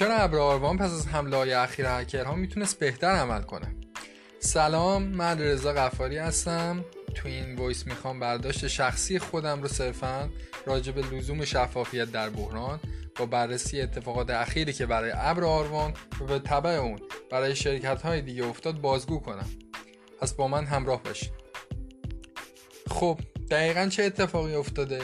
چرا ابر آروان پس از حمله های اخیر هکرها می‌تونست بهتر عمل کنه؟ سلام من رضا قفاری هستم. تو این وایس می‌خوام برداشت شخصی خودم رو صرفا راجع به لزوم شفافیت در بحران با بررسی اتفاقات اخیری که برای ابر آروان و به طبع اون برای شرکت های دیگه افتاد بازگو کنم. پس با من همراه باشید خب دقیقا چه اتفاقی افتاده؟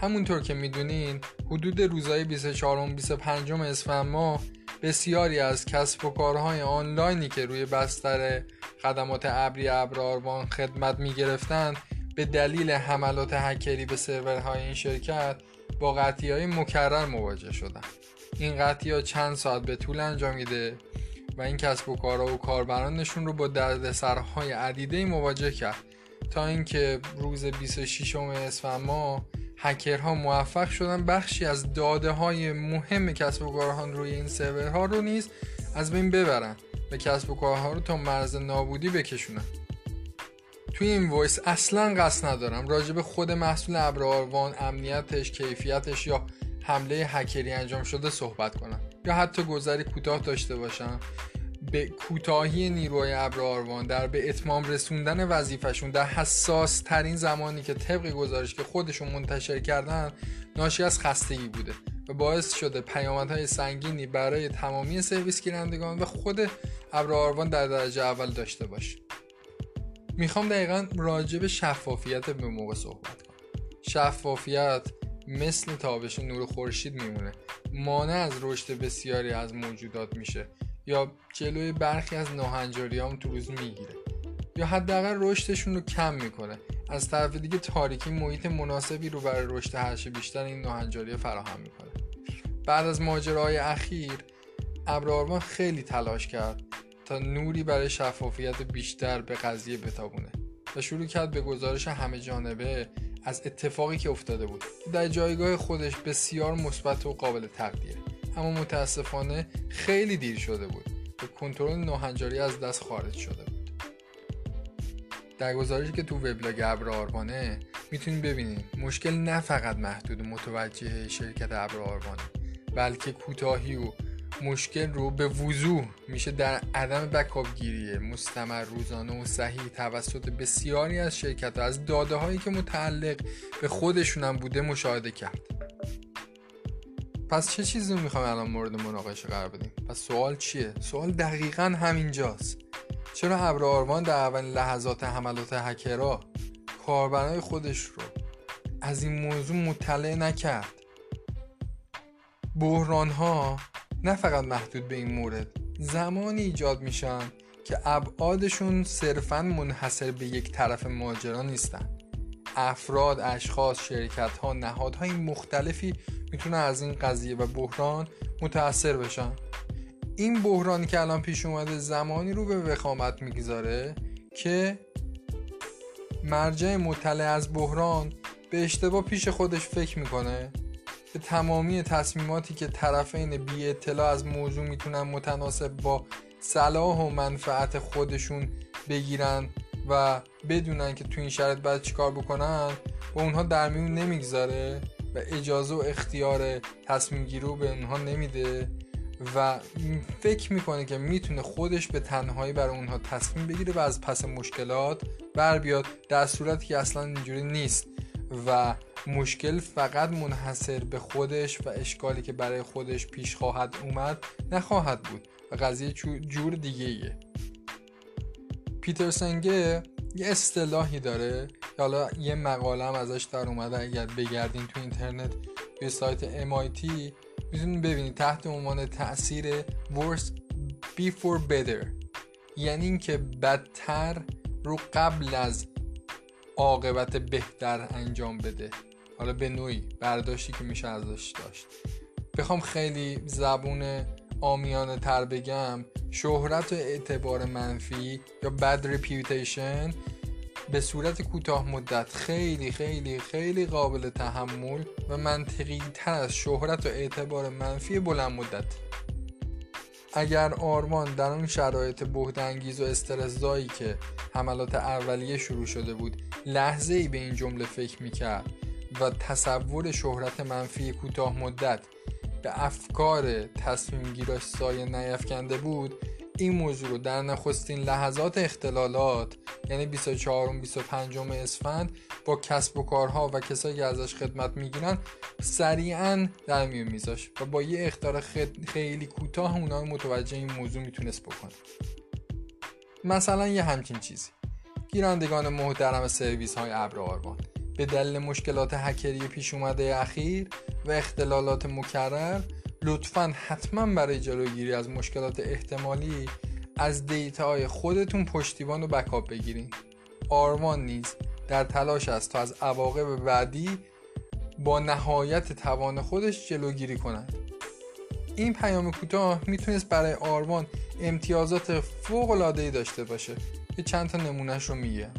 همونطور که می‌دونین حدود روزهای 24 و 25 اسفند ماه بسیاری از کسب و کارهای آنلاینی که روی بستر خدمات ابری ابراروان خدمت می گرفتند به دلیل حملات هکری به سرورهای این شرکت با قطعی های مکرر مواجه شدن این قطعی ها چند ساعت به طول انجامیده و این کسب و کارها و کاربرانشون رو با دردسرهای عدیده مواجه کرد. تا اینکه روز 26 اسفند ماه هکرها موفق شدن. بخشی از داده های مهم کسب و کارها روی این سرورها رو نیز از بین ببرن و کسب و کارها رو تا مرز نابودی بکشونن. توی این وایس اصلا قصد ندارم راجع به خود محصول ابراروان امنیتش کیفیتش یا حمله هکری انجام شده صحبت کنم. یا حتی گذری کوتاه داشته باشم. به کوتاهی نیروهای ابر در به اتمام رسوندن وظیفشون در حساس ترین زمانی که طبق گزارش که خودشون منتشر کردن ناشی از خستگی بوده و باعث شده پیامدهای سنگینی برای تمامی سرویس گیرندگان و خود ابر در درجه اول داشته باشه. می‌خوام دقیقا راجع به شفافیت به موقع صحبت کنم. شفافیت مثل تابش نور خورشید میمونه. مانع از رشد بسیاری از موجودات میشه. یا جلوی برخی از ناهنجاریام تو روز می‌گیره. یا حداقل رشدشون رو کم می‌کنه. از طرف دیگه تاریکی محیط مناسبی رو برای رشد هرچه بیشتر این ناهنجاری فراهم می‌کنه. بعد از ماجراهای اخیر ابراروان خیلی تلاش کرد تا نوری برای شفافیت بیشتر به قضیه بتابونه و شروع کرد به گزارش همه جانبه از اتفاقی که افتاده بود. در جایگاه خودش بسیار مثبت و قابل تقدیره اما متاسفانه خیلی دیر شده بود و کنترل ناهنجاری از دست خارج شده بود. در گزارشی که تو وبلاگ ابر آروانه می‌تونید ببینید مشکل نه فقط محدود و متوجه شرکت ابر آروانه بلکه کوتاهی و مشکل رو به وضوح میشه در عدم بکاپ گیری مستمر روزانه و صحیح توسط بسیاری از شرکت ها از داده هایی که متعلق به خودشونم بوده مشاهده کرد. پس چه چیزی می‌خوام الان مورد مناقشه قرار بدیم؟ پس سوال چیه؟ سوال دقیقا همینجاست. چرا ابر آروان در اولین لحظات حملات هکرها کاربرای خودش رو از این موضوع مطلع نکرد؟ بحران ها نه فقط محدود به این مورد زمانی ایجاد میشن که ابعادشون صرفا منحصر به یک طرف ماجرا نیستن. افراد، اشخاص، شرکت ها، نهادهای مختلفی می‌تونه از این قضیه و بحران متاثر بشن. این بحرانی که الان پیش اومده زمانی رو به وخامت می‌گذاره که مرجع مطلع از بحران به اشتباه پیش خودش فکر می‌کنه. به تمامی تصمیماتی که طرفین بی اطلاع از موضوع می‌تونن متناسب با صلاح و منفعت خودشون بگیرن و بدونن که تو این شرط باید چیکار بکنن با اونها در میون نمی‌گذاره و اجازه و اختیار تصمیم گیری رو به اونها نمیده و فکر می‌کنه که می‌تونه خودش به تنهایی برای اونها تصمیم بگیره و از پس مشکلات بر بیاد در صورتی که اصلا اینجوری نیست و مشکل فقط منحصر به خودش و اشکالی که برای خودش پیش خواهد اومد نخواهد بود و قضیه جور دیگه ایه پیتر سنگه یه اصطلاحی داره. حالا یه مقاله هم ازش در اومده اگر بگردین تو اینترنت به سایت MIT می‌تونید ببینید. تحت عنوان تاثیر worst before better. یعنی اینکه بدتر رو قبل از عاقبت بهتر انجام بده. حالا به نوعی برداشتی که میشه ازش داشت. بخوام خیلی زبون آمیانه تر بگم شهرت و اعتبار منفی یا بد ریپیوتیشن به صورت کوتاه مدت خیلی خیلی خیلی قابل تحمل و منطقی تر از شهرت و اعتبار منفی بلند مدت. اگر آرمان در اون شرایط بهدنگیز و استرسزایی که حملات اولیه شروع شده بود لحظه ای به این جمله فکر می‌کرد و تصور شهرت منفی کوتاه مدت به افکار تصمیم گیراش سایه نیفکنده بود این موضوع رو در نخستین لحظات اختلالات یعنی 24 و 25 اسفند با کسب و کارها و کسایی که ازش خدمت می‌گیرن سریعا در میون میذاش و با یه اختار خیلی کوتاه اونا متوجه این موضوع می‌تونست بکنه. مثلا یه همچین چیزی. گیرندگان محترم سرویس های ابر آروان. به دلیل مشکلات هکری پیش اومده اخیر و اختلالات مکرر لطفا حتما برای جلوگیری از مشکلات احتمالی از دیتاهای خودتون پشتیبان و بکاپ بگیرین. آرمان نیز در تلاش است تا از عواقب بعدی با نهایت توان خودش جلوگیری کند این پیام کوتاه می‌تونست برای آرمان امتیازات فوق العاده داشته باشه که چند تا نمونهش رو میگم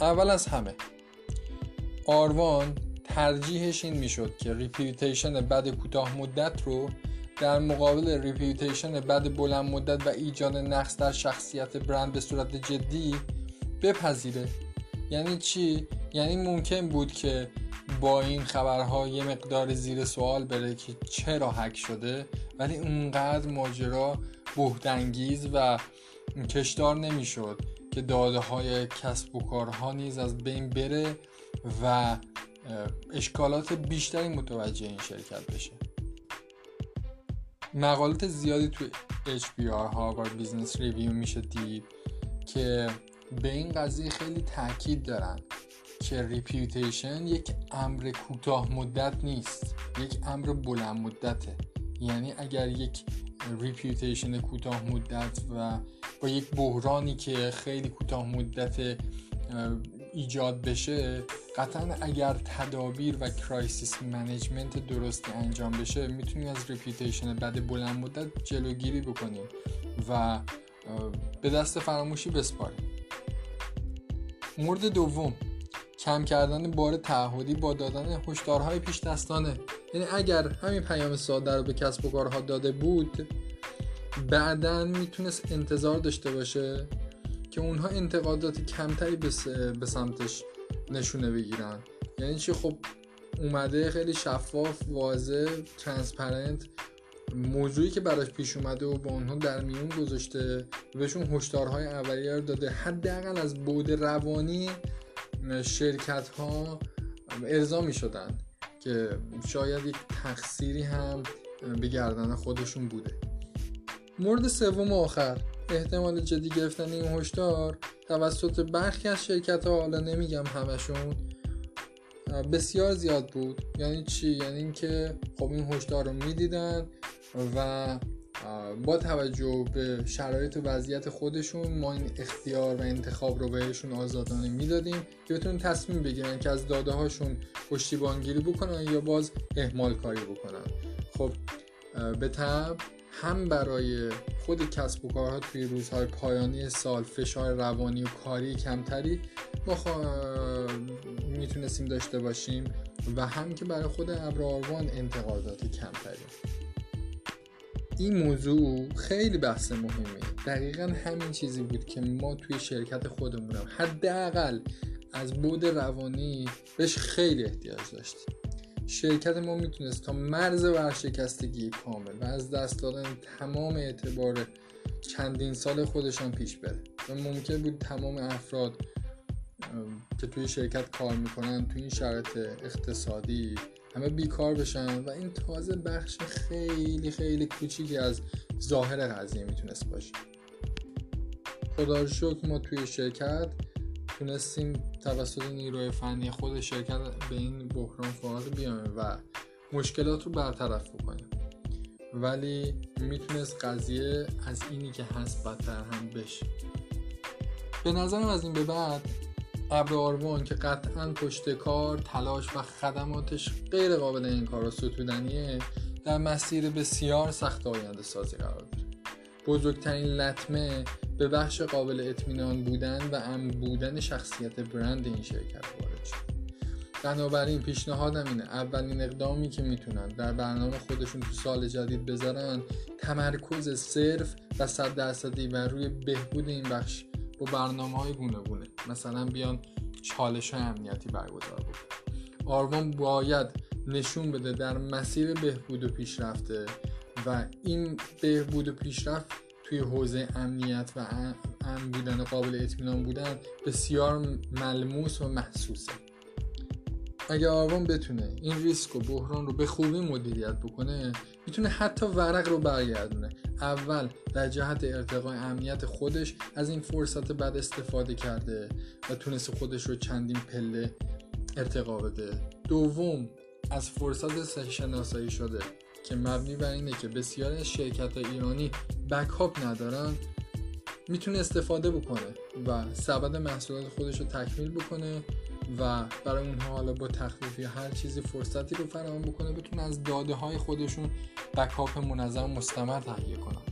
اول از همه آروان ترجیحش این می‌شد که reputation بد کوتاه مدت رو در مقابل reputation بد بلند مدت و ایجاد نقص در شخصیت برند به صورت جدی بپذیره. یعنی چی؟ یعنی ممکن بود که با این خبرها یه مقدار زیر سوال بره که چرا هک شده ولی اونقدر ماجرا بحث‌انگیز و کشدار نمی‌شد. که داده های کسب و کارها نیز از بین بره و اشکالات بیشتری متوجه این شرکت بشه. مقالات زیادی توی HBR Harvard Business Review میشه دید که به این قضیه خیلی تاکید دارن که reputation یک امر کوتاه مدت نیست یک امر بلند مدته. یعنی اگر یک reputation کوتاه مدت و با یک بحرانی که خیلی کوتاه مدت ایجاد بشه قطعا اگر تدابیر و crisis management درستی انجام بشه می‌تونیم از reputation بد بلند مدت جلوگیری بکنیم و به دست فراموشی بسپاریم مورد دوم کم کردن بار تعهدی با دادن هشدارهای پیش دستانه. یعنی اگر همین پیام ساده رو به کسب و کارها داده بود بعدا می‌تونست انتظار داشته باشه که اونها انتقادات کمتری به سمتش نشونه بگیرن. یعنی چی؟ خب اومده خیلی شفاف واضح ترانسپرنت موضوعی که براش پیش اومده و با اونها در میون گذاشته بهشون هشدارهای اولیه رو داده. حداقل از بود روانی شرکت ها ارضا می شدن که شاید یک تقصیری هم به گردن خودشون بوده. مورد سوم آخر. احتمال جدی گرفتن این هشدار توسط برخی از شرکت ها حالا نمیگم همشون بسیار زیاد بود. یعنی چی؟ یعنی اینکه خب این هشدار رو می‌دیدن و با توجه به شرایط و وضعیت خودشون ما این اختیار و انتخاب رو بهشون آزادانه می‌دادیم که بتونن تصمیم بگیرن که از داده هاشون پشتیبانگیری بکنن یا باز اهمال کاری بکنن. خب به طب هم برای خود کسب و کارها توی روزهای پایانی سال فشار روانی و کاری کمتری ما می‌تونستیم داشته باشیم و هم که برای خود ابراروان انتقادات کمتری. این موضوع خیلی بحث مهمیه. دقیقا همین چیزی بود که ما توی شرکت خودمونم حداقل از بود روانی بهش خیلی احتیاج داشتیم. شرکت ما می‌تونست تا مرز ورشکستگی کامل و از دست دادن تمام اعتبار چندین سال خودشان پیش بره. و ممکن بود تمام افراد که توی شرکت کار می‌کنن توی این شرایط اقتصادی همه بیکار بشن و این تازه بخش خیلی خیلی کوچیکی از ظاهر قضیه می‌تونست باشه. خدا رو ما توی شرکت تونستیم توسط نیروی فنی خود شرکت به این بحران فعال بیایم و مشکلات رو برطرف بکنیم. ولی می‌تونست قضیه از اینی که هست بدتر هم بشه. به نظرم از این به بعد ابر آروان که قطعا پشت کار تلاش و خدماتش غیر قابل این کار ستودنیه در مسیر بسیار سخت آینده سازی قرار داره. بزرگترین لطمه به بخش قابل اطمینان بودن و امن بودن شخصیت برند این شرکت وارد شد. بنابراین پیشنهادم اینه اولین اقدامی که می‌تونن در برنامه خودشون تو سال جدید بذارن تمرکز صرف و صد درصدی و روی بهبود این بخش با برنامه های گونه مثلا بیان چالش های امنیتی برگزار بود آروان باید نشون بده در مسیر بهبود و پیشرفته و این بهبود و پیشرفت توی حوزه امنیت و امن بودن قابل اطمینان بودن بسیار ملموس و محسوسه. اگه آرون بتونه این ریسک و بحران رو به خوبی مدیریت بکنه می‌تونه حتی ورق رو برگردونه. اول در جهت ارتقای امنیت خودش از این فرصت بد استفاده کرده و تونست خودش رو چندین پله ارتقا بده. دوم از فرصت شناسایی شده. که مبنی بر اینه که بسیاری از شرکت ایرانی بکاپ ندارن می‌تونه استفاده بکنه و سبد محصولات خودش رو تکمیل بکنه و برای اونها حالا با تخفیف یا هر چیزی فرصتی رو فراهم بکنه بتونه از داده های خودشون بکاپ منظم مستمر تهیه کنن.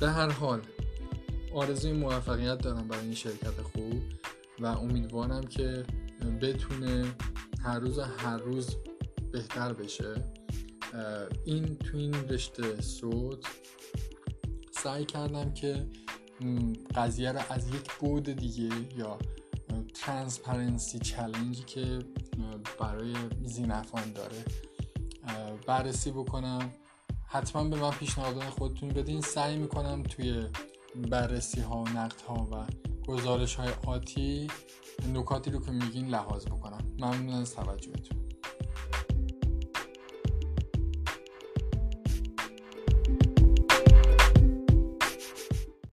به هر حال آرزوی موفقیت دارم برای این شرکت خوب و امیدوارم که بتونه هر روز هر روز بهتر بشه. این تو این رشته صوت سعی کردم که قضیه رو از یک بعد دیگه یا transparency challenge ی که برای ذی‌نفعان داره بررسی بکنم. حتما به من پیشنهادات خودتون بدین. سعی می‌کنم توی بررسی ها و نقد ها و گزارش های آتی نکاتی رو که میگین لحاظ بکنم. ممنون از توجهتون.